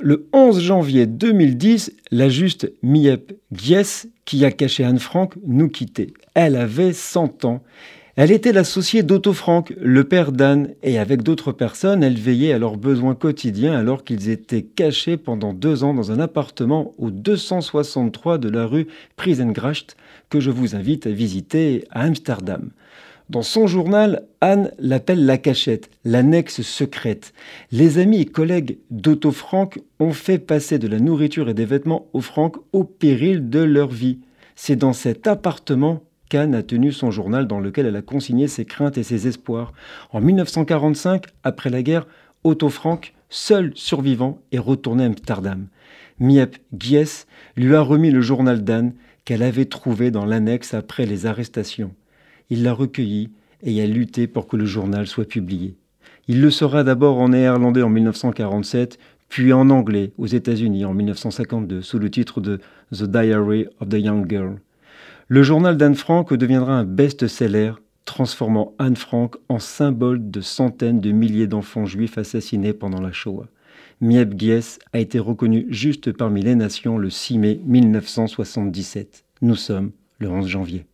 Le 11 janvier 2010, la juste Miep Gies, qui a caché Anne Frank, nous quittait. Elle avait 100 ans. Elle était l'associée d'Otto Frank, le père d'Anne, et avec d'autres personnes, elle veillait à leurs besoins quotidiens alors qu'ils étaient cachés pendant deux ans dans un appartement au 263 de la rue Prisengracht, que je vous invite à visiter à Amsterdam. Dans son journal, Anne l'appelle la cachette, l'annexe secrète. Les amis et collègues d'Otto Frank ont fait passer de la nourriture et des vêtements aux Frank au péril de leur vie. C'est dans cet appartement qu'Anne a tenu son journal dans lequel elle a consigné ses craintes et ses espoirs. En 1945, après la guerre, Otto Frank, seul survivant, est retourné à Amsterdam. Miep Gies lui a remis le journal d'Anne qu'elle avait trouvé dans l'annexe après les arrestations. Il l'a recueilli et a lutté pour que le journal soit publié. Il le sera d'abord en néerlandais en 1947, puis en anglais aux États-Unis en 1952 sous le titre de The Diary of the Young Girl. Le journal d'Anne Frank deviendra un best-seller, transformant Anne Frank en symbole de centaines de milliers d'enfants juifs assassinés pendant la Shoah. Mieb Gies a été reconnu juste parmi les nations le 6 mai 1977. Nous sommes le 11 janvier.